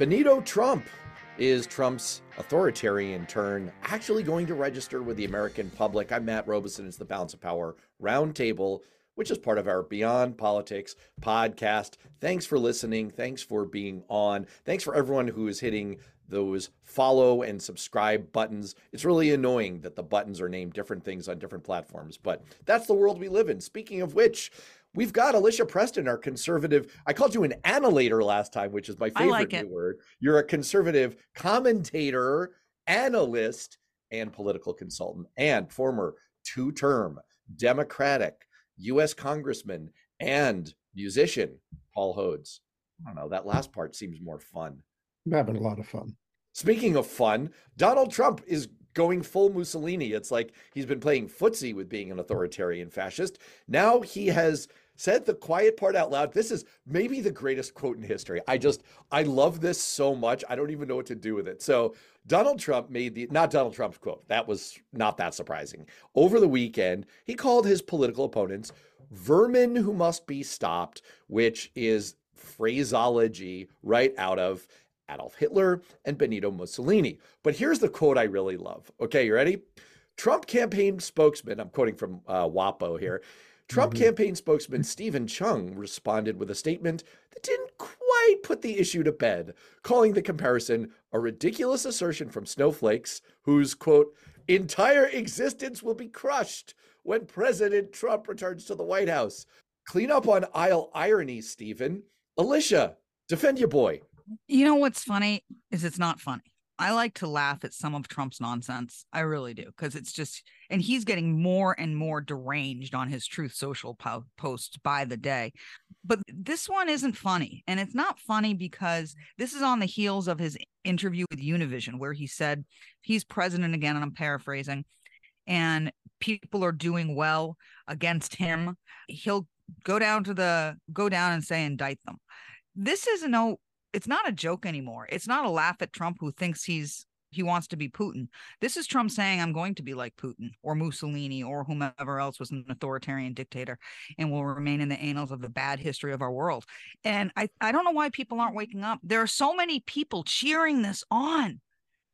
Benito Trump is Trump's authoritarian turn actually going to register with the American public? I'm Matt Robison. It's the Balance of Power Roundtable, which is part of our Beyond Politics podcast. Thanks for listening. Thanks for being on. Thanks for everyone who is hitting those follow and subscribe buttons. It's really annoying that the buttons are named different things on different platforms, but that's the world we live in. Speaking of which, We've got Alicia Preston, our conservative. I called you an annihilator last time, which is my favorite like new word. You're a conservative commentator, analyst, and political consultant, and former two term Democratic U.S. Congressman and musician, Paul Hodes. I don't know. That last part seems more fun. I'm having a lot of fun. Speaking of fun, Donald Trump is going full Mussolini. It's like he's been playing footsie with being an authoritarian fascist. Now he has said the quiet part out loud. This is maybe the greatest quote in history. I just, I love this so much. I don't even know what to do with it. So, Donald Trump made the, not Donald Trump's quote, that was not that surprising. Over the weekend, he called his political opponents vermin who must be stopped, which is phraseology right out of Adolf Hitler and Benito Mussolini. But here's the quote I really love. Okay, you ready? Trump campaign spokesman, I'm quoting from uh, WAPO here. Trump mm-hmm. campaign spokesman Steven Cheung responded with a statement that didn't quite put the issue to bed, calling the comparison a ridiculous assertion from snowflakes whose, quote, entire existence will be crushed when President Trump returns to the White House. Clean up on aisle irony, Stephen. Alicia, defend your boy. You know what's funny is it's not funny. I like to laugh at some of Trump's nonsense. I really do because it's just, and he's getting more and more deranged on his Truth Social po- posts by the day. But this one isn't funny. And it's not funny because this is on the heels of his interview with Univision, where he said he's president again, and I'm paraphrasing, and people are doing well against him. He'll go down to the, go down and say, indict them. This is no it's not a joke anymore. It's not a laugh at Trump who thinks he's he wants to be Putin. This is Trump saying, I'm going to be like Putin or Mussolini or whomever else was an authoritarian dictator and will remain in the annals of the bad history of our world. And I, I don't know why people aren't waking up. There are so many people cheering this on.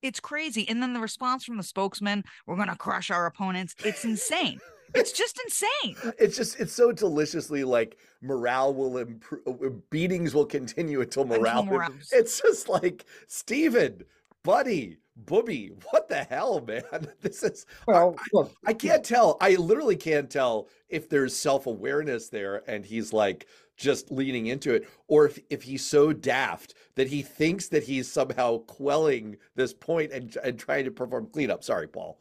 It's crazy. And then the response from the spokesman, we're going to crush our opponents. It's insane. It's just insane. It's just it's so deliciously like morale will improve, uh, beatings will continue until morale. Until morale. It's just like Steven, buddy, booby, what the hell, man? This is well, I, look, I can't tell. I literally can't tell if there's self awareness there, and he's like just leaning into it, or if, if he's so daft that he thinks that he's somehow quelling this point and, and trying to perform cleanup. Sorry, Paul.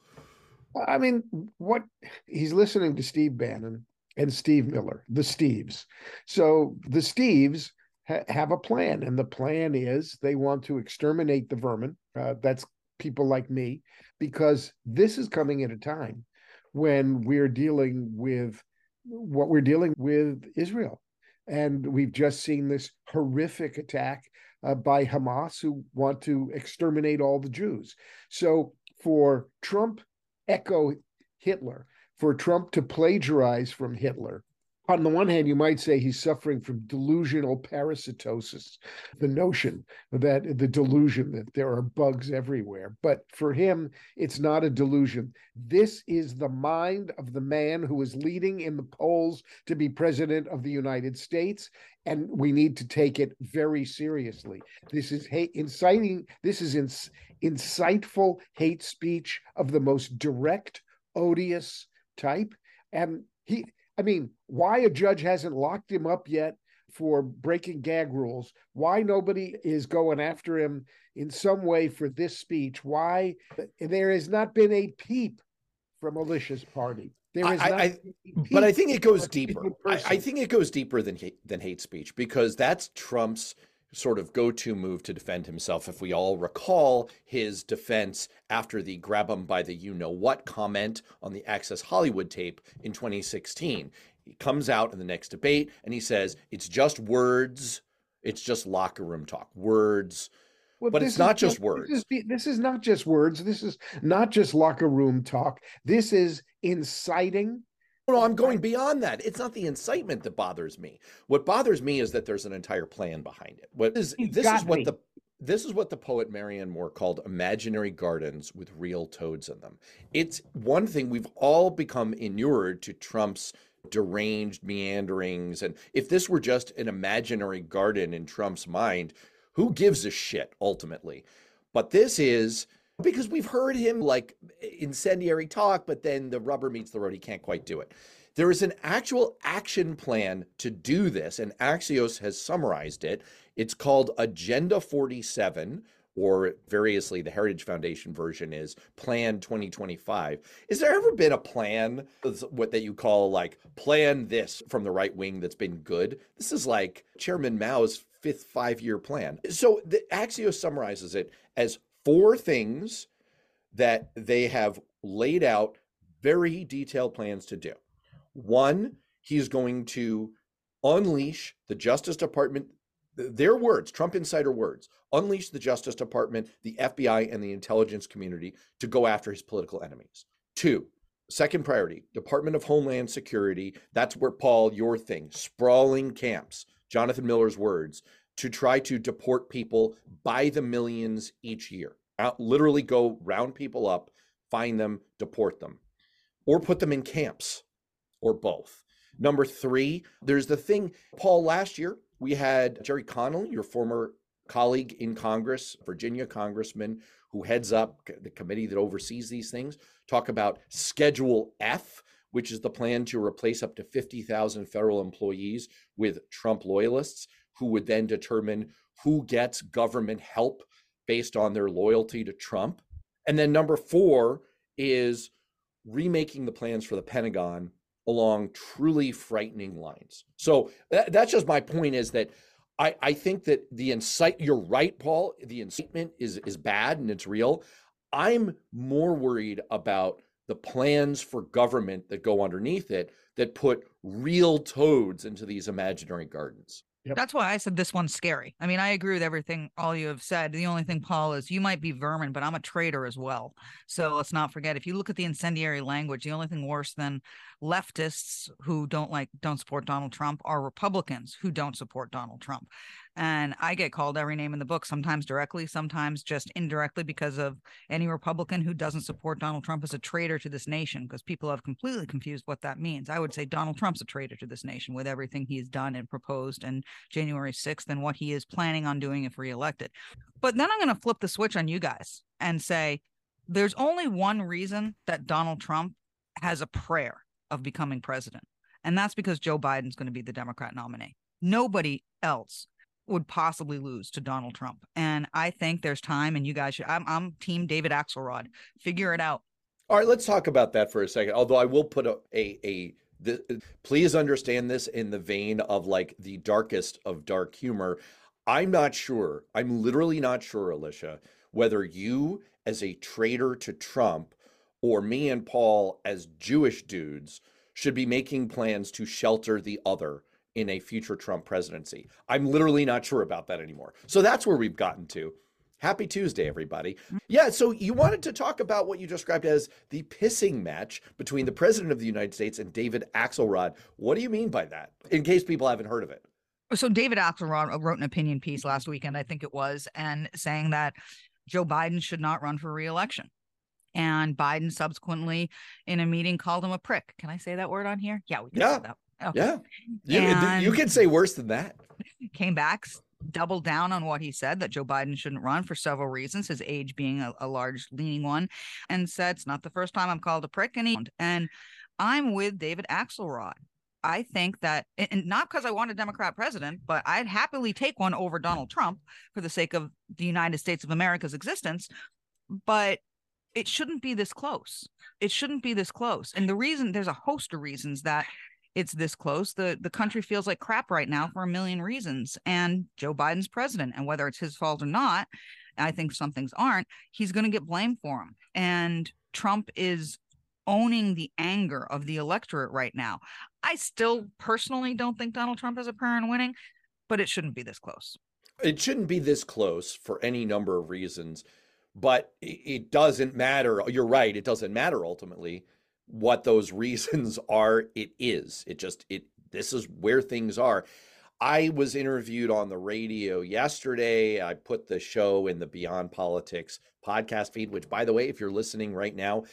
I mean, what he's listening to Steve Bannon and Steve Miller, the Steves. So the Steves ha- have a plan, and the plan is they want to exterminate the vermin. Uh, that's people like me, because this is coming at a time when we're dealing with what we're dealing with Israel. And we've just seen this horrific attack uh, by Hamas who want to exterminate all the Jews. So for Trump echo Hitler, for Trump to plagiarize from Hitler. On the one hand, you might say he's suffering from delusional parasitosis, the notion that the delusion that there are bugs everywhere. But for him, it's not a delusion. This is the mind of the man who is leading in the polls to be president of the United States. And we need to take it very seriously. This is hate, inciting, this is ins, insightful hate speech of the most direct, odious type. And he, I mean, why a judge hasn't locked him up yet for breaking gag rules, why nobody is going after him in some way for this speech, why there has not been a peep from Alicia's party. There is I, I, but I think it goes deeper. I, I, think it goes deeper than than hate speech because that's Trump's sort of go to move to defend himself. If we all recall his defense after the grab him by the you know what comment on the Access Hollywood tape in 2016, he comes out in the next debate and he says, It's just words, it's just locker room talk, words. Well, but it's not just words. This is, this is not just words. This is not just locker room talk. This is inciting no, I'm going beyond that. It's not the incitement that bothers me. What bothers me is that there's an entire plan behind it. What is this is what me. the this is what the poet Marianne Moore called imaginary gardens with real toads in them. It's one thing we've all become inured to Trump's deranged meanderings. And if this were just an imaginary garden in Trump's mind, who gives a shit ultimately? But this is because we've heard him like incendiary talk, but then the rubber meets the road. He can't quite do it. There is an actual action plan to do this, and Axios has summarized it. It's called Agenda 47, or variously the Heritage Foundation version is Plan 2025. Is there ever been a plan, what that you call like plan this from the right wing that's been good? This is like Chairman Mao's fifth five year plan. So the Axios summarizes it as four things that they have laid out very detailed plans to do. One, he's going to unleash the Justice Department, their words, Trump insider words, unleash the Justice Department, the FBI, and the intelligence community to go after his political enemies. Two, second priority, Department of Homeland Security. That's where, Paul, your thing, sprawling camps, Jonathan Miller's words, to try to deport people by the millions each year. Out, literally go round people up, find them, deport them, or put them in camps or both. Number three, there's the thing, Paul, last year we had Gerry Connolly, your former colleague in Congress, Virginia congressman who heads up the committee that oversees these things, talk about Schedule F, which is the plan to replace up to 50,000 federal employees with Trump loyalists who would then determine who gets government help based on their loyalty to Trump. And then number four is remaking the plans for the Pentagon along truly frightening lines. So that, that's just my point is that I, I think that the incite you're right, Paul, the incitement is is bad and it's real. I'm more worried about the plans for government that go underneath it that put real toads into these imaginary gardens. Yep. That's why I said this one's scary. I mean, I agree with everything all you have said. The only thing, Paul, is you might be vermin, but I'm a traitor as well. So let's not forget if you look at the incendiary language, the only thing worse than leftists who don't like don't support Donald Trump are Republicans who don't support Donald Trump. And I get called every name in the book, sometimes directly, sometimes just indirectly, because of any Republican who doesn't support Donald Trump as a traitor to this nation, because people have completely confused what that means. I would say Donald Trump's a traitor to this nation with everything he's done and proposed and January 6th and what he is planning on doing if reelected. But then I'm going to flip the switch on you guys and say there's only one reason that Donald Trump has a prayer of becoming president, and that's because Joe Biden's going to be the Democrat nominee. Nobody else would possibly lose to Donald Trump. And I think there's time, and you guys should. I'm, I'm Team David Axelrod. Figure it out. All right, let's talk about that for a second. Although I will put a a, a the, please understand this in the vein of like the darkest of dark humor. I'm not sure. I'm literally not sure, Alicia, whether you as a traitor to Trump or me and Paul as Jewish dudes should be making plans to shelter the other in a future Trump presidency. I'm literally not sure about that anymore. So that's where we've gotten to. Happy Tuesday, everybody. Yeah, so you wanted to talk about what you described as the pissing match between the President of the United States and David Axelrod. What do you mean by that, in case people haven't heard of it? So, David Axelrod wrote an opinion piece last weekend, I think it was, and saying that Joe Biden should not run for reelection. And Biden subsequently, in a meeting, called him a prick. Can I say that word on here? Yeah, we can yeah. say that. Okay. Yeah. You, you can say worse than that. Came back, doubled down on what he said that Joe Biden shouldn't run for several reasons, his age being a, a large leaning one, and said it's not the first time I'm called a prick. And, he, and I'm with David Axelrod. I think that, and not because I want a Democrat president, but I'd happily take one over Donald Trump for the sake of the United States of America's existence. But it shouldn't be this close. It shouldn't be this close. And the reason there's a host of reasons that it's this close. The the country feels like crap right now for a million reasons. And Joe Biden's president, and whether it's his fault or not, I think some things aren't, he's going to get blamed for them. And Trump is owning the anger of the electorate right now. I still personally don't think Donald Trump has a prayer in winning, but it shouldn't be this close. It shouldn't be this close for any number of reasons, but it doesn't matter. You're right. It doesn't matter ultimately what those reasons are it is it just it this is where things are I was interviewed on the radio yesterday. I put the show in the Beyond Politics podcast feed, which, by the way, if you're listening right now,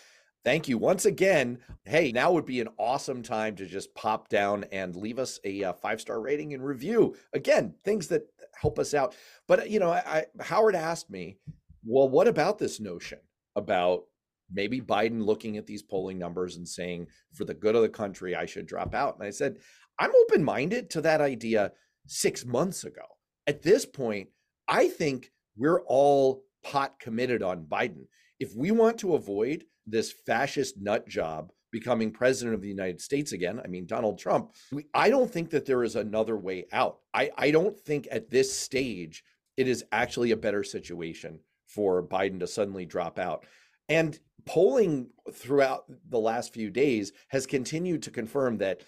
thank you once again. Hey, now would be an awesome time to just pop down and leave us a, uh, five star rating and review. Again, things that help us out. But, you know, I, Howard asked me, well, what about this notion about maybe Biden looking at these polling numbers and saying, for the good of the country, I should drop out? And I said, I'm open minded to that idea six months ago. At this point, I think we're all pot committed on Biden. If we want to avoid this fascist nut job becoming president of the United States again, I mean, Donald Trump, we, I don't think that there is another way out. I, I don't think at this stage it is actually a better situation for Biden to suddenly drop out. And polling throughout the last few days has continued to confirm that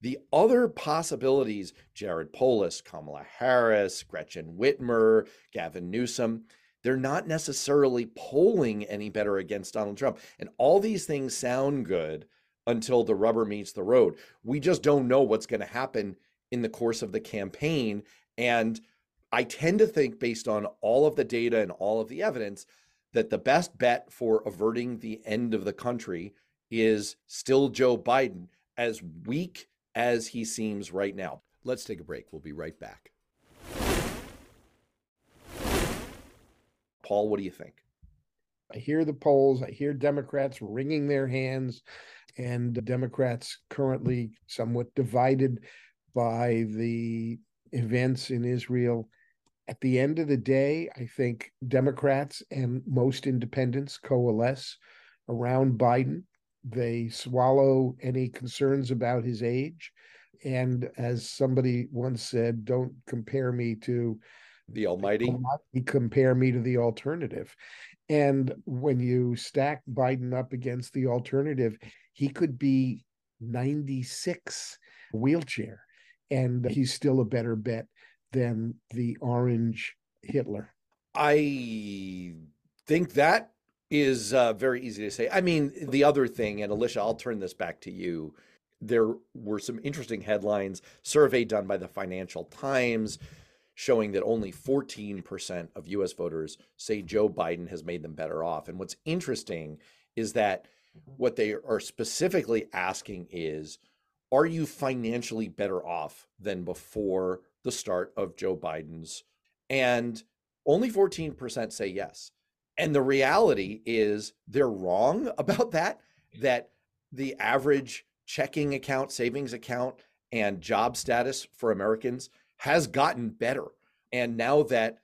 the other possibilities, Jared Polis, Kamala Harris, Gretchen Whitmer, Gavin Newsom, they're not necessarily polling any better against Donald Trump. And all these things sound good until the rubber meets the road. We just don't know what's going to happen in the course of the campaign. And I tend to think, based on all of the data and all of the evidence, that the best bet for averting the end of the country is still Joe Biden. As weak as he seems right now. Let's take a break. We'll be right back. Paul, what do you think? I hear the polls, I hear Democrats wringing their hands, and Democrats currently somewhat divided by the events in Israel. At the end of the day, I think Democrats and most independents coalesce around Biden. They swallow any concerns about his age. And as somebody once said, don't compare me to the Almighty. Compare me to the alternative. And when you stack Biden up against the alternative, he could be 96 wheelchair, and he's still a better bet than the orange Hitler. I think that is uh, very easy to say. I mean, the other thing, and Alicia, I'll turn this back to you. There were some interesting headlines, survey done by the Financial Times showing that only 14% of US voters say Joe Biden has made them better off. And what's interesting is that what they are specifically asking is are you financially better off than before the start of Joe Biden's? And only 14% say yes. And the reality is they're wrong about that, that the average checking account, savings account, and job status for Americans has gotten better. And now that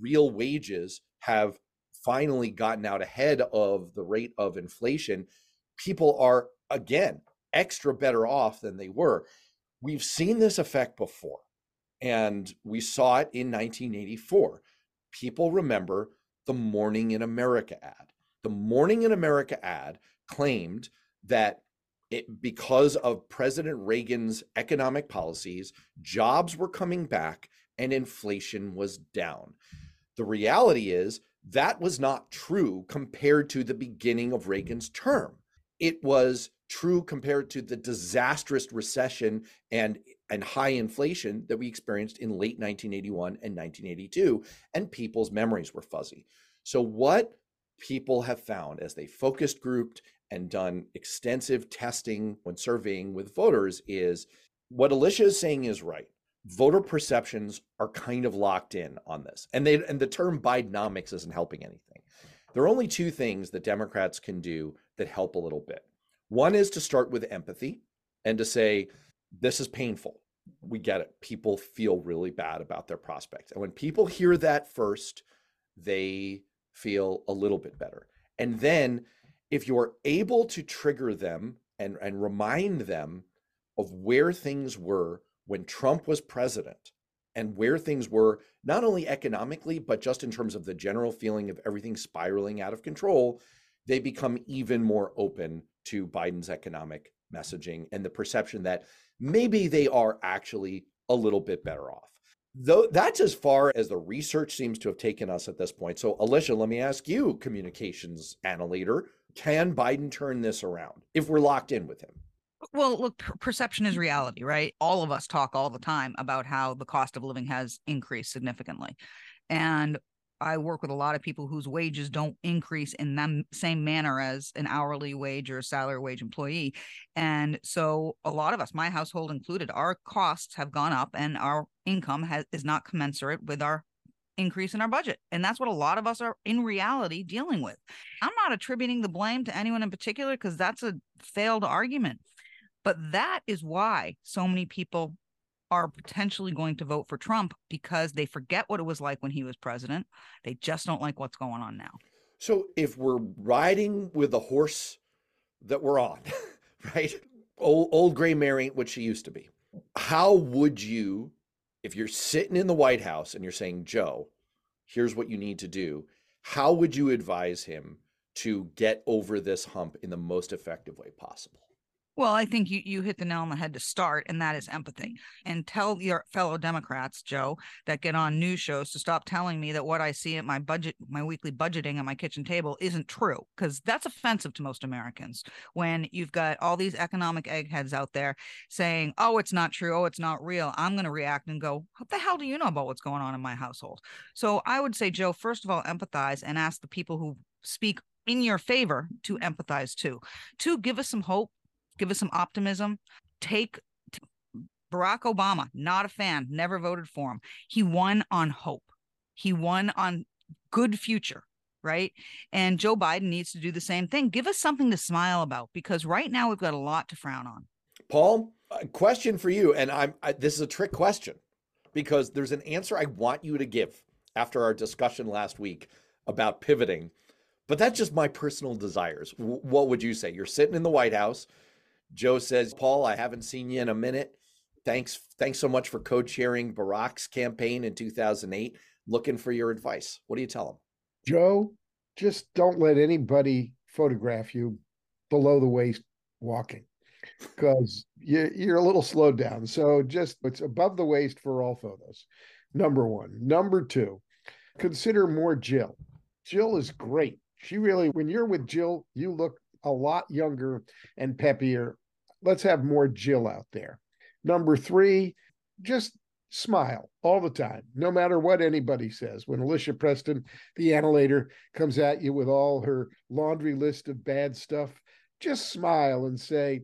real wages have finally gotten out ahead of the rate of inflation, people are again extra better off than they were. We've seen this effect before, and we saw it in 1984. People remember the Morning in America ad. The Morning in America ad claimed that it, because of President Reagan's economic policies, jobs were coming back and inflation was down. The reality is that was not true compared to the beginning of Reagan's term. It was true compared to the disastrous recession and and high inflation that we experienced in late 1981 and 1982 and people's memories were fuzzy so, what people have found as they focused grouped and done extensive testing when surveying with voters is what Alicia is saying is right. Voter perceptions are kind of locked in on this. And they and the term Bidenomics isn't helping anything. There are only two things that Democrats can do that help a little bit. One is to start with empathy and to say, this is painful. We get it. People feel really bad about their prospects. And when people hear that first, they feel a little bit better. And then if you're able to trigger them and, and remind them of where things were when Trump was president and where things were not only economically, but just in terms of the general feeling of everything spiraling out of control, they become even more open to Biden's economic messaging and the perception that maybe they are actually a little bit better off. Though that's as far as the research seems to have taken us at this point. So, Alicia, let me ask you, communications analyst, can Biden turn this around if we're locked in with him? Well, look, perception is reality, right? All of us talk all the time about how the cost of living has increased significantly. And I work with a lot of people whose wages don't increase in the same manner as an hourly wage or a salary wage employee. And so a lot of us, my household included, our costs have gone up and our income has, is not commensurate with our increase in our budget. And that's what a lot of us are in reality dealing with. I'm not attributing the blame to anyone in particular because that's a failed argument. But that is why so many people are potentially going to vote for Trump because they forget what it was like when he was president. They just don't like what's going on now. So if we're riding with the horse that we're on, right? Old, old gray mare ain't what she used to be. How would you, if you're sitting in the White House and you're saying, Joe, here's what you need to do, how would you advise him to get over this hump in the most effective way possible? Well, I think you, you hit the nail on the head to start, and that is empathy. Mm-hmm. And tell your fellow Democrats, Joe, that get on news shows to stop telling me that what I see at my budget, my weekly budgeting at my kitchen table isn't true, because that's offensive to most Americans. When you've got all these economic eggheads out there saying, oh, it's not true, oh, it's not real, I'm going to react and go, what the hell do you know about what's going on in my household? So I would say, Joe, first of all, empathize and ask the people who speak in your favor to empathize too. To give us some hope give us some optimism. Take Barack Obama, not a fan, never voted for him. He won on hope. He won on good future, right? And Joe Biden needs to do the same thing. Give us something to smile about because right now we've got a lot to frown on. Paul, a question for you, and I'm I, this is a trick question because there's an answer I want you to give after our discussion last week about pivoting, but that's just my personal desires. W- what would you say? You're sitting in the White House Joe says, Paul, I haven't seen you in a minute. Thanks, thanks so much for co-chairing Barack's campaign in 2008. Looking for your advice. What do you tell him? Joe, just don't let anybody photograph you below the waist walking because you, you're a little slowed down. So just it's above the waist for all photos. Number one. Number two, consider more Jill. Jill is great. She really, when you're with Jill, you look a lot younger and peppier. Let's have more Jill out there. Number three, just smile all the time, no matter what anybody says. When Alicia Preston, the annihilator, comes at you with all her laundry list of bad stuff, just smile and say,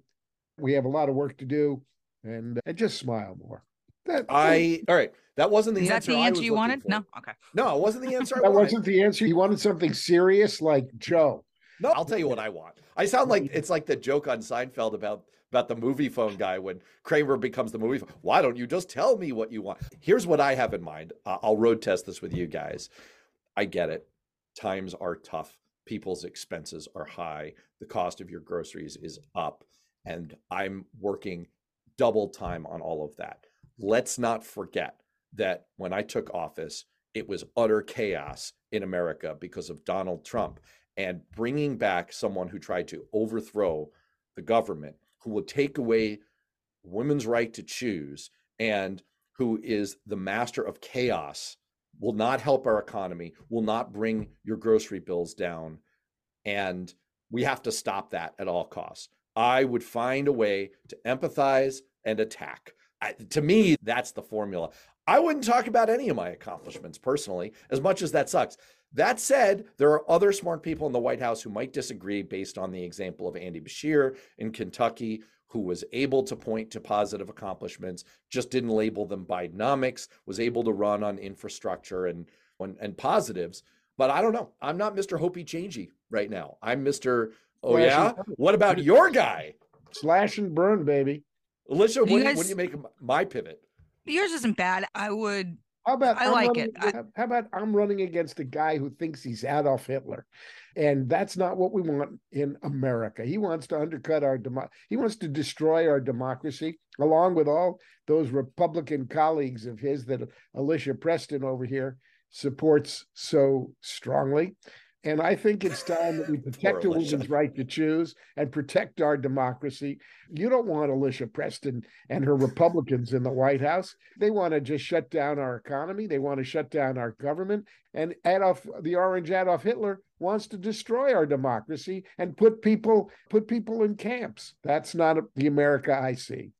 We have a lot of work to do, and, and just smile more. That, I all right. That wasn't the Is answer. that the answer you wanted? For. No. Okay. No, it wasn't the answer. that wasn't the answer. You wanted something serious like Joe. No, I'll tell you what I want. I sound like it's like the joke on Seinfeld about about the movie phone guy when Kramer becomes the movie. Phone. Why don't you just tell me what you want? Here's what I have in mind. Uh, I'll road test this with you guys. I get it. Times are tough. People's expenses are high. The cost of your groceries is up, and I'm working double time on all of that. Let's not forget that when I took office, it was utter chaos in America because of Donald Trump and bringing back someone who tried to overthrow the government, who will take away women's right to choose, and who is the master of chaos, will not help our economy, will not bring your grocery bills down. And we have to stop that at all costs. I would find a way to empathize and attack. I, to me, that's the formula. I wouldn't talk about any of my accomplishments personally, as much as that sucks. That said, there are other smart people in the White House who might disagree based on the example of Andy Beshear in Kentucky, who was able to point to positive accomplishments, just didn't label them Bidenomics, was able to run on infrastructure and, and, and positives. But I don't know. I'm not Mr. Hopey Changey right now. I'm Mr. Oh, Slash yeah? What about your guy? Slash and burn, baby. Alicia, when, guys... when you make my pivot? Yours isn't bad. I would how about I I'm like running, it. I, how about I'm running against a guy who thinks he's Adolf Hitler, and that's not what we want in America. He wants to undercut our demo- he wants to destroy our democracy, along with all those Republican colleagues of his that Alicia Preston over here supports so strongly. And I think it's time that we protect a woman's right to choose and protect our democracy. You don't want Alicia Preston and her Republicans in the White House. They want to just shut down our economy. They want to shut down our government. And Adolf, the orange Adolf Hitler, wants to destroy our democracy and put people put people in camps. That's not the America I see.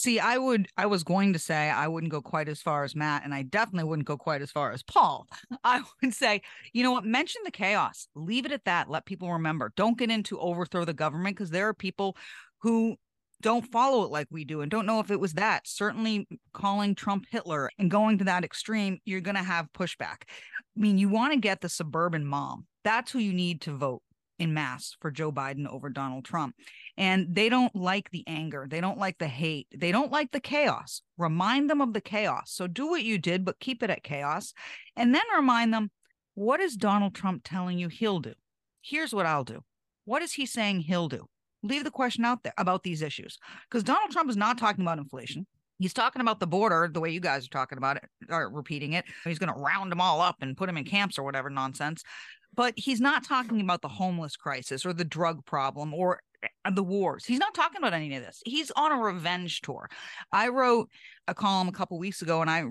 See, I would, I was going to say I wouldn't go quite as far as Matt, and I definitely wouldn't go quite as far as Paul. I would say, you know what, mention the chaos, leave it at that. Let people remember. Don't get into overthrow the government because there are people who don't follow it like we do and don't know if it was that. Certainly, calling Trump Hitler and going to that extreme, you're going to have pushback. I mean, you want to get the suburban mom. That's who you need to vote in mass for Joe Biden over Donald Trump. And they don't like the anger. They don't like the hate. They don't like the chaos. Remind them of the chaos. So do what you did, but keep it at chaos. And then remind them what is Donald Trump telling you he'll do? Here's what I'll do. What is he saying he'll do? Leave the question out there about these issues because Donald Trump is not talking about inflation. He's talking about the border the way you guys are talking about it or repeating it. He's going to round them all up and put them in camps or whatever nonsense but he's not talking about the homeless crisis or the drug problem or the wars. He's not talking about any of this. He's on a revenge tour. I wrote a column a couple weeks ago and I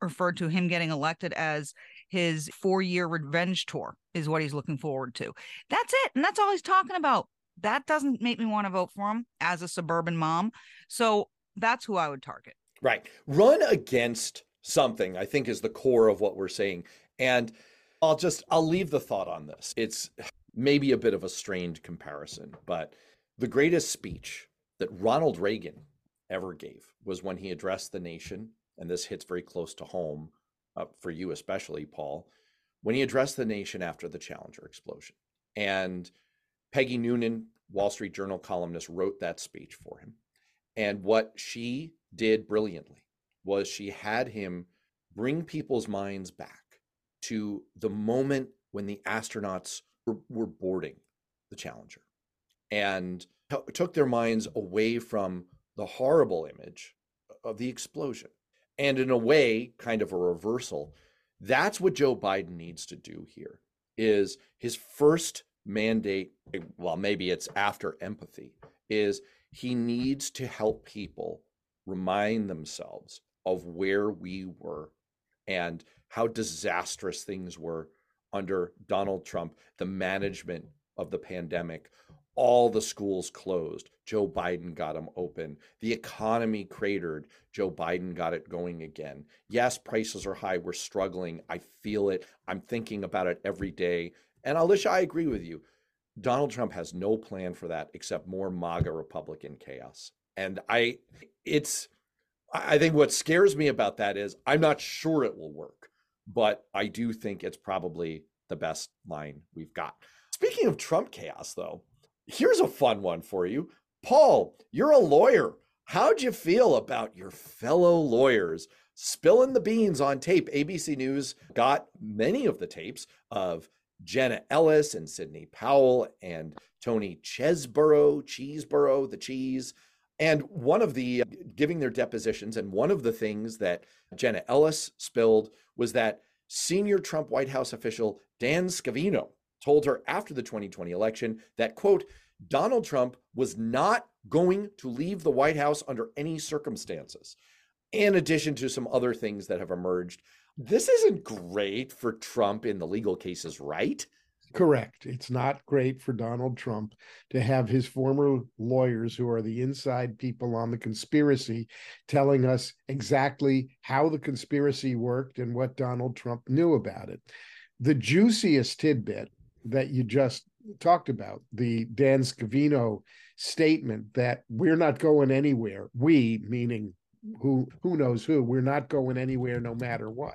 referred to him getting elected as his four year revenge tour, is what he's looking forward to. That's it. And that's all he's talking about. That doesn't make me want to vote for him as a suburban mom. So that's who I would target. Right. Run against something, I think, is the core of what we're saying. And I'll just I'll leave the thought on this. It's maybe a bit of a strained comparison, but the greatest speech that Ronald Reagan ever gave was when he addressed the nation, and this hits very close to home uh, for you especially, Paul, when he addressed the nation after the Challenger explosion. And Peggy Noonan, Wall Street Journal columnist, wrote that speech for him. And what she did brilliantly was she had him bring people's minds back to the moment when the astronauts were, were boarding the Challenger and t- took their minds away from the horrible image of the explosion. And in a way, kind of a reversal. That's what Joe Biden needs to do here is his first mandate, well, maybe it's after empathy, is he needs to help people remind themselves of where we were and how disastrous things were under Donald Trump, the management of the pandemic. All the schools closed. Joe Biden got them open. The economy cratered. Joe Biden got it going again. Yes, prices are high. We're struggling. I feel it. I'm thinking about it every day. And Alicia, I agree with you. Donald Trump has no plan for that except more MAGA Republican chaos. And I, it's, I think what scares me about that is I'm not sure it will work but I do think it's probably the best line we've got. Speaking of Trump chaos, though, here's a fun one for you. Paul, you're a lawyer. How'd you feel about your fellow lawyers spilling the beans on tape? ABC News got many of the tapes of Jenna Ellis and Sidney Powell and Tony Chesebro, Cheeseboro, the cheese. And one of the uh, giving their depositions, and one of the things that Jenna Ellis spilled was that senior Trump White House official Dan Scavino told her after the 2020 election that, quote, Donald Trump was not going to leave the White House under any circumstances, in addition to some other things that have emerged. This isn't great for Trump in the legal cases, right? Correct. It's not great for Donald Trump to have his former lawyers, who are the inside people on the conspiracy, telling us exactly how the conspiracy worked and what Donald Trump knew about it. The juiciest tidbit that you just talked about, the Dan Scavino statement that we're not going anywhere, we, meaning who who knows who we're not going anywhere no matter what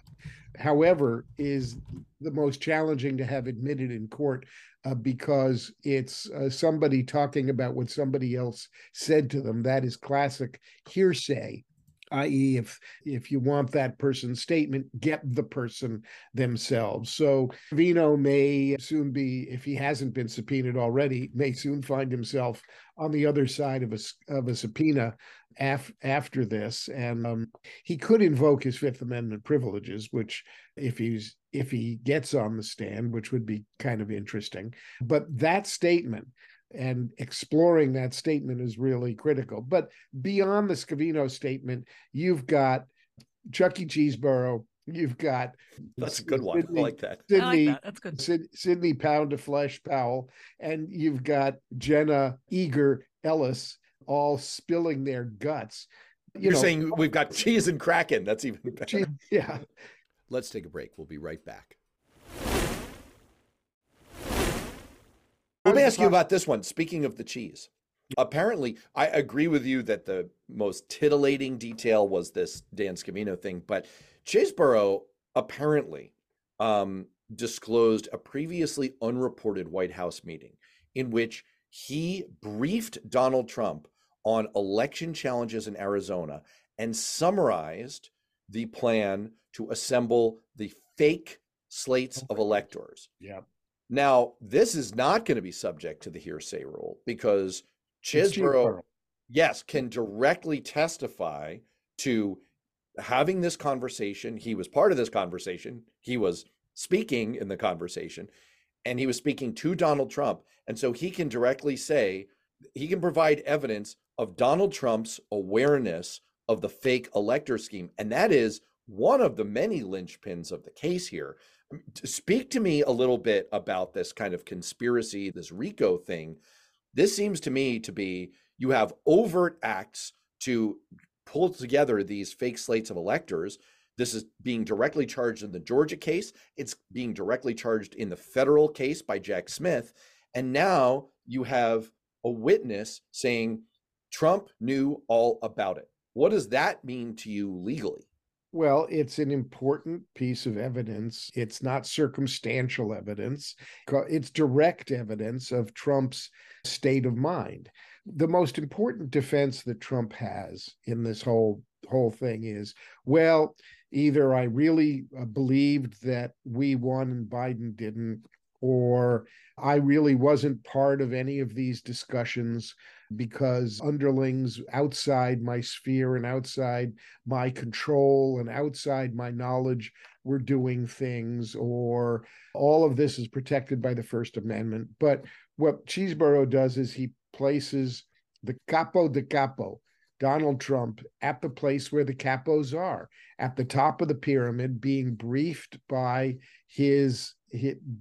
however, is the most challenging to have admitted in court uh, because it's uh, somebody talking about what somebody else said to them. That is classic hearsay. i.e., if if you want that person's statement, get the person themselves. So Vino may soon be, if he hasn't been subpoenaed already, may soon find himself on the other side of a of a subpoena af, after this, and um, he could invoke his Fifth Amendment privileges, which if he's if he gets on the stand, which would be kind of interesting. But that statement and exploring that statement is really critical. But beyond the Scavino statement, you've got Chucky Cheeseborough. You've got that's a good one. Sidney, I like that. Sidney, I like that. That's good. Sid, Sidney Pound of Flesh Powell, and you've got Jenna Eager Ellis all spilling their guts. You You're know, saying we've got cheese and kraken. That's even better. Cheese, yeah. Let's take a break. We'll be right back. Let me ask you about this one. Speaking of the cheese, apparently, I agree with you that the most titillating detail was this Dan Scavino thing, but Chesebro apparently um, disclosed a previously unreported White House meeting in which he briefed Donald Trump on election challenges in Arizona and summarized the plan to assemble the fake slates of electors. Yeah. Now, this is not going to be subject to the hearsay rule because Chesebro, yes, can directly testify to having this conversation. He was part of this conversation. He was speaking in the conversation and he was speaking to Donald Trump. And so he can directly say, he can provide evidence of Donald Trump's awareness of the fake elector scheme. And that is one of the many linchpins of the case here. Speak to me a little bit about this kind of conspiracy, this RICO thing. This seems to me to be you have overt acts to pull together these fake slates of electors. This is being directly charged in the Georgia case. It's being directly charged in the federal case by Jack Smith. And now you have a witness saying Trump knew all about it. What does that mean to you legally? Well, it's an important piece of evidence. It's not circumstantial evidence, it's direct evidence of Trump's state of mind. The most important defense that Trump has in this whole whole thing is well, either I really uh, believed that we won and Biden didn't, or I really wasn't part of any of these discussions because underlings outside my sphere and outside my control and outside my knowledge were doing things, or all of this is protected by the First Amendment. But what Chesebro does is he places the capo de capo, Donald Trump, at the place where the capos are, at the top of the pyramid, being briefed by his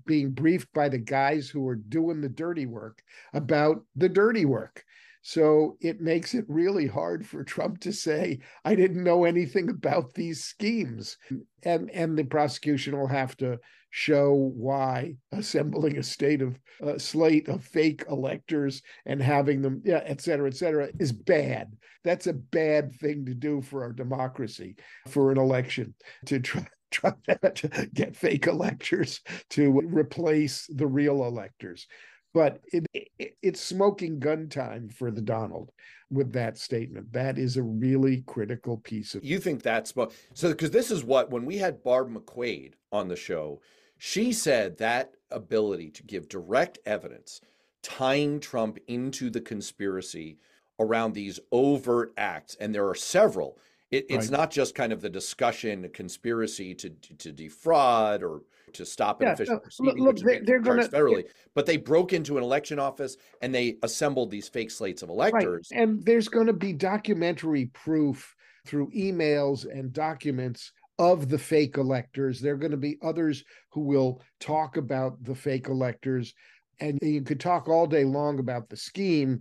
being briefed by the guys who are doing the dirty work about the dirty work. So it makes it really hard for Trump to say, I didn't know anything about these schemes. And, and the prosecution will have to show why assembling a state of uh, slate of fake electors and having them, yeah, et cetera, et cetera, is bad. That's a bad thing to do for our democracy, for an election to try try to get fake electors to replace the real electors but it, it, it's smoking gun time for the Donald with that statement. That is a really critical piece of. You think that's so? Because this is what when we had Barb McQuade on the show, she said that ability to give direct evidence tying Trump into the conspiracy around these overt acts, and there are several. It, it's right. not just kind of the discussion, conspiracy to to defraud or to stop an yeah, official no, proceeding, look, they, are going federally. But they broke into an election office and they assembled these fake slates of electors. Right. And there's going to be documentary proof through emails and documents of the fake electors. There are going to be others who will talk about the fake electors. And you could talk all day long about the scheme,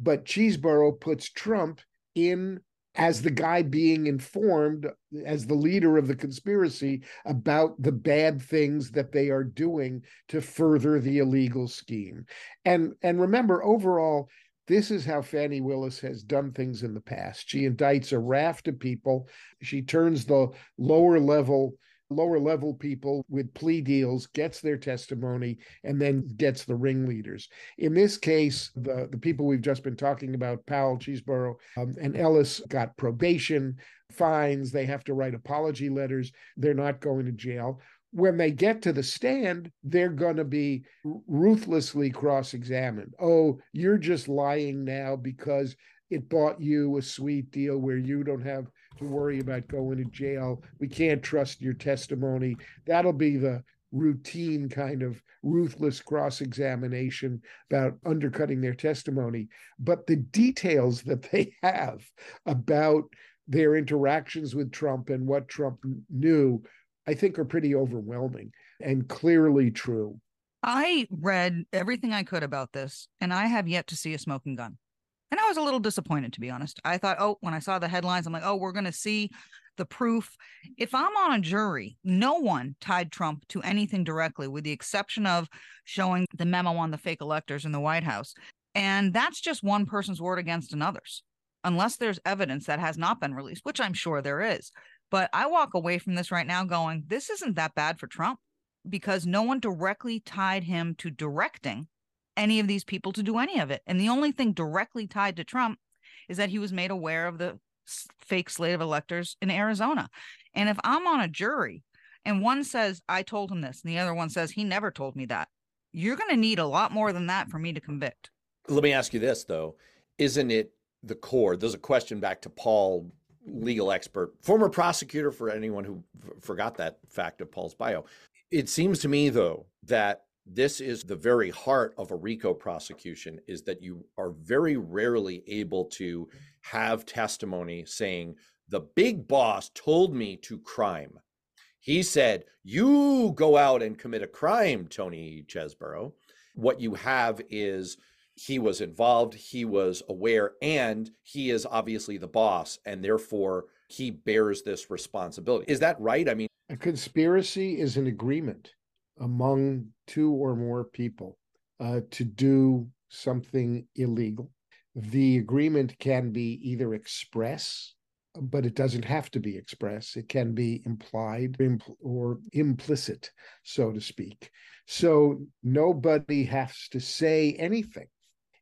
but Chesebro puts Trump in as the guy being informed as the leader of the conspiracy about the bad things that they are doing to further the illegal scheme and and remember overall this is how Fani Willis has done things in the past. She indicts a raft of people. She turns the lower level lower level people with plea deals, gets their testimony, and then gets the ringleaders. In this case, the, the people we've just been talking about, Powell, Chesebro, um, and Ellis, got probation, fines. They have to write apology letters. They're not going to jail. When they get to the stand, they're going to be ruthlessly cross examined. Oh, you're just lying now because it bought you a sweet deal where you don't have to worry about going to jail. We can't trust your testimony. That'll be the routine kind of ruthless cross examination about undercutting their testimony. But the details that they have about their interactions with Trump and what Trump knew, I think are pretty overwhelming and clearly true. I read everything I could about this, and I have yet to see a smoking gun. And I was a little disappointed, to be honest. I thought, oh, when I saw the headlines, I'm like, oh, we're going to see the proof. If I'm on a jury, no one tied Trump to anything directly, with the exception of showing the memo on the fake electors in the White House. And that's just one person's word against another's, unless there's evidence that has not been released, which I'm sure there is. But I walk away from this right now going, this isn't that bad for Trump because no one directly tied him to directing any of these people to do any of it. And the only thing directly tied to Trump is that he was made aware of the fake slate of electors in Arizona. And if I'm on a jury and one says, I told him this, and the other one says, he never told me that, you're going to need a lot more than that for me to convict. Let me ask you this, though. Isn't it the core? There's a question back to Paul, legal expert, former prosecutor for anyone who f- forgot that fact of Paul's bio. It seems to me, though, that this is the very heart of a RICO prosecution is that you are very rarely able to have testimony saying the big boss told me to crime. He said, You go out and commit a crime, Tony Chesebro. What you have is he was involved, he was aware, and he is obviously the boss, and therefore he bears this responsibility. Is that right? I mean, a conspiracy is an agreement among two or more people uh, to do something illegal. The agreement can be either express, but it doesn't have to be express. It can be implied or implicit, so to speak. So nobody has to say anything.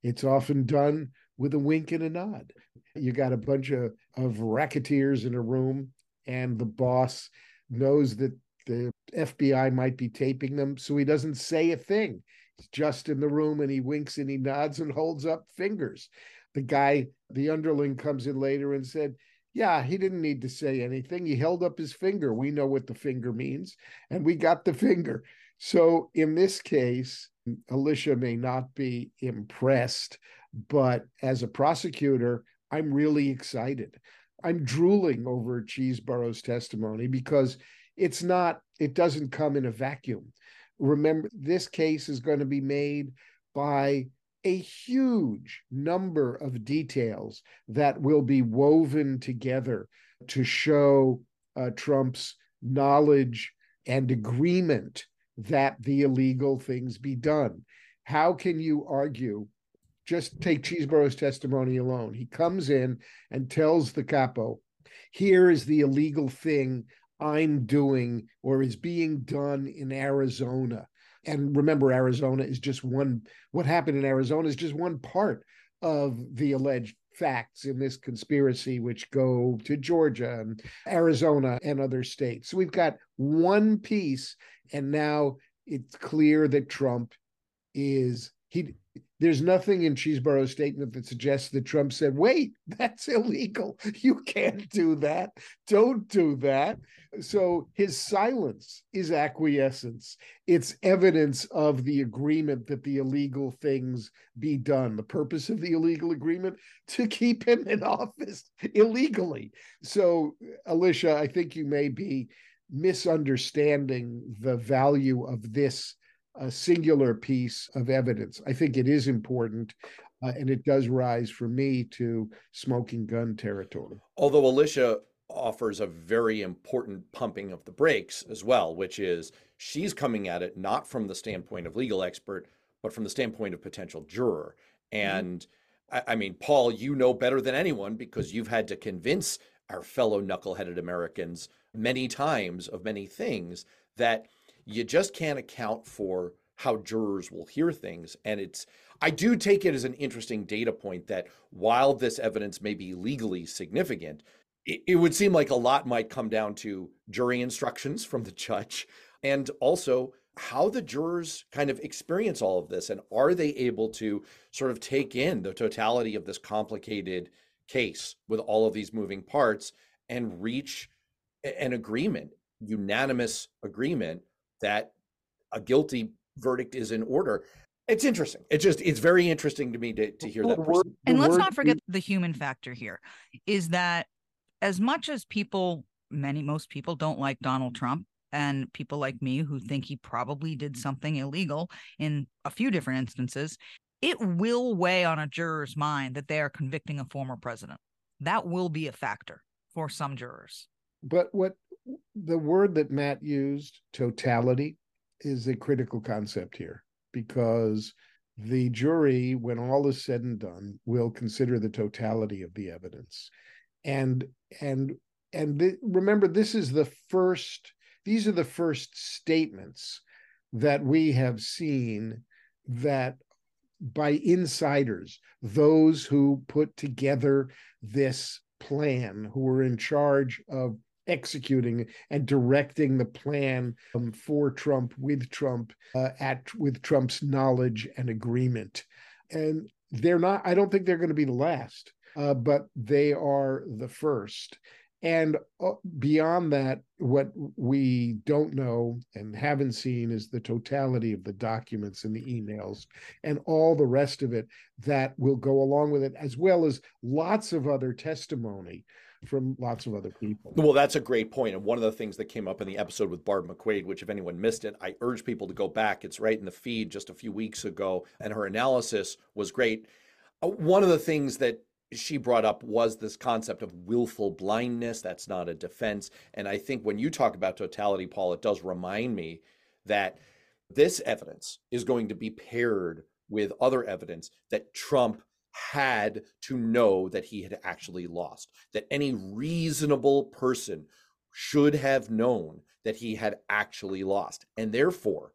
It's often done with a wink and a nod. You got a bunch of, of racketeers in a room, and the boss knows that the FBI might be taping them, so he doesn't say a thing. He's just in the room and he winks and he nods and holds up fingers. The guy, the underling, comes in later and said, Yeah, he didn't need to say anything. He held up his finger. We know what the finger means, and we got the finger. So in this case, Alicia may not be impressed, but as a prosecutor, I'm really excited. I'm drooling over Chesebro's testimony because it's not, it doesn't come in a vacuum. Remember, this case is going to be made by a huge number of details that will be woven together to show uh, Trump's knowledge and agreement that the illegal things be done. How can you argue? Just take Chesebro's testimony alone. He comes in and tells the capo, here is the illegal thing I'm doing or is being done in Arizona. And remember, Arizona is just one, what happened in Arizona is just one part of the alleged facts in this conspiracy, which go to Georgia and Arizona and other states. So we've got one piece, and now it's clear that Trump is he there's nothing in Chesebro's statement that suggests that Trump said, wait, that's illegal. You can't do that. Don't do that. So his silence is acquiescence. It's evidence of the agreement that the illegal things be done. The purpose of the illegal agreement to keep him in office illegally. So, Alicia, I think you may be misunderstanding the value of this a singular piece of evidence. I think it is important, uh, and it does rise for me to smoking gun territory. Although Alicia offers a very important pumping of the brakes as well, which is she's coming at it not from the standpoint of legal expert, but from the standpoint of potential juror. Mm-hmm. And mm-hmm. I, I mean, Paul, you know better than anyone because you've had to convince our fellow knuckleheaded Americans many times of many things that you just can't account for how jurors will hear things. And it's, I do take it as an interesting data point that while this evidence may be legally significant, it, it would seem like a lot might come down to jury instructions from the judge and also how the jurors kind of experience all of this and are they able to sort of take in the totality of this complicated case with all of these moving parts and reach an agreement unanimous agreement that a guilty verdict is in order it's interesting it's just it's very interesting to me to, to hear that person. and let's not forget the human factor here is that as much as people many most people don't like donald trump and people like me who think he probably did something illegal in a few different instances it will weigh on a juror's mind that they are convicting a former president. That will be a factor for some jurors. But what the word that Matt used, totality, is a critical concept here because the jury, when all is said and done, will consider the totality of the evidence. And and and th- remember, this is the first, these are the first statements that we have seen that by insiders, those who put together this plan, who were in charge of executing and directing the plan um, for Trump with Trump uh, at with Trump's knowledge and agreement. And they're not. I don't think they're going to be the last, uh, but they are the first. And uh, beyond that, what we don't know and haven't seen is the totality of the documents and the emails and all the rest of it that will go along with it, as well as lots of other testimony from lots of other people. Well, that's a great point. And one of the things that came up in the episode with Barb McQuade, which if anyone missed it, I urge people to go back. It's right in the feed just a few weeks ago, and her analysis was great. Uh, one of the things that she brought up was this concept of willful blindness. That's not a defense. And I think when you talk about totality, Paul, it does remind me that this evidence is going to be paired with other evidence that Trump had to know that he had actually lost, that any reasonable person should have known that he had actually lost. And therefore,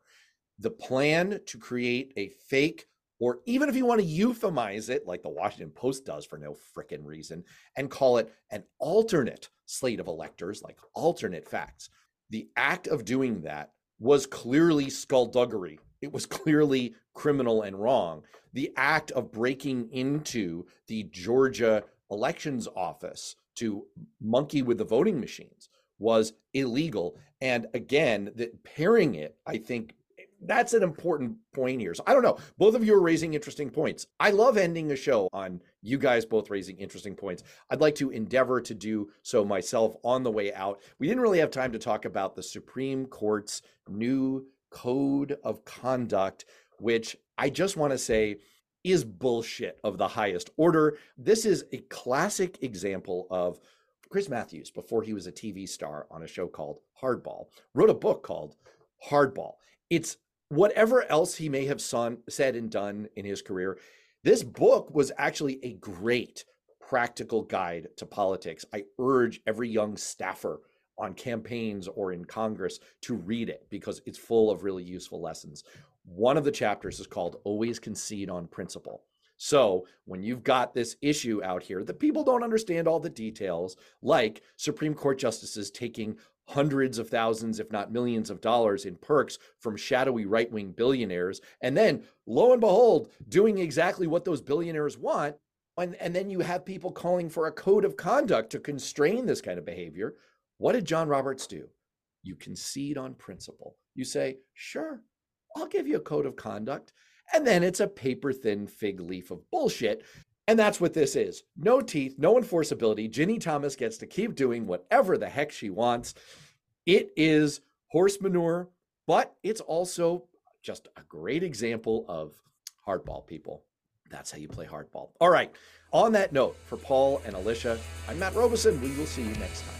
the plan to create a fake or even if you want to euphemize it, like the Washington Post does for no frickin' reason, and call it an alternate slate of electors, like alternate facts, the act of doing that was clearly skullduggery. It was clearly criminal and wrong. The act of breaking into the Georgia elections office to monkey with the voting machines was illegal. And again, that pairing it, I think, that's an important point here. So I don't know. Both of you are raising interesting points. I love ending a show on you guys both raising interesting points. I'd like to endeavor to do so myself on the way out. We didn't really have time to talk about the Supreme Court's new code of conduct, which I just want to say is bullshit of the highest order. This is a classic example of Chris Matthews, before he was a TV star on a show called Hardball, wrote a book called Hardball. It's whatever else he may have son, said and done in his career, this book was actually a great practical guide to politics. I urge every young staffer on campaigns or in Congress to read it because it's full of really useful lessons. One of the chapters is called Always Concede on Principle. So, when you've got this issue out here that people don't understand all the details, like Supreme Court justices taking hundreds of thousands, if not millions of dollars in perks from shadowy right wing billionaires. And then, lo and behold, doing exactly what those billionaires want. And, and then you have people calling for a code of conduct to constrain this kind of behavior. What did John Roberts do? You concede on principle. You say, sure, I'll give you a code of conduct. And then it's a paper thin fig leaf of bullshit and that's what this is. No teeth, no enforceability. Ginny Thomas gets to keep doing whatever the heck she wants. It is horse manure, but it's also just a great example of hardball people. That's how you play hardball. All right. On that note, for Paul and Alicia, I'm Matt Robison. We will see you next time.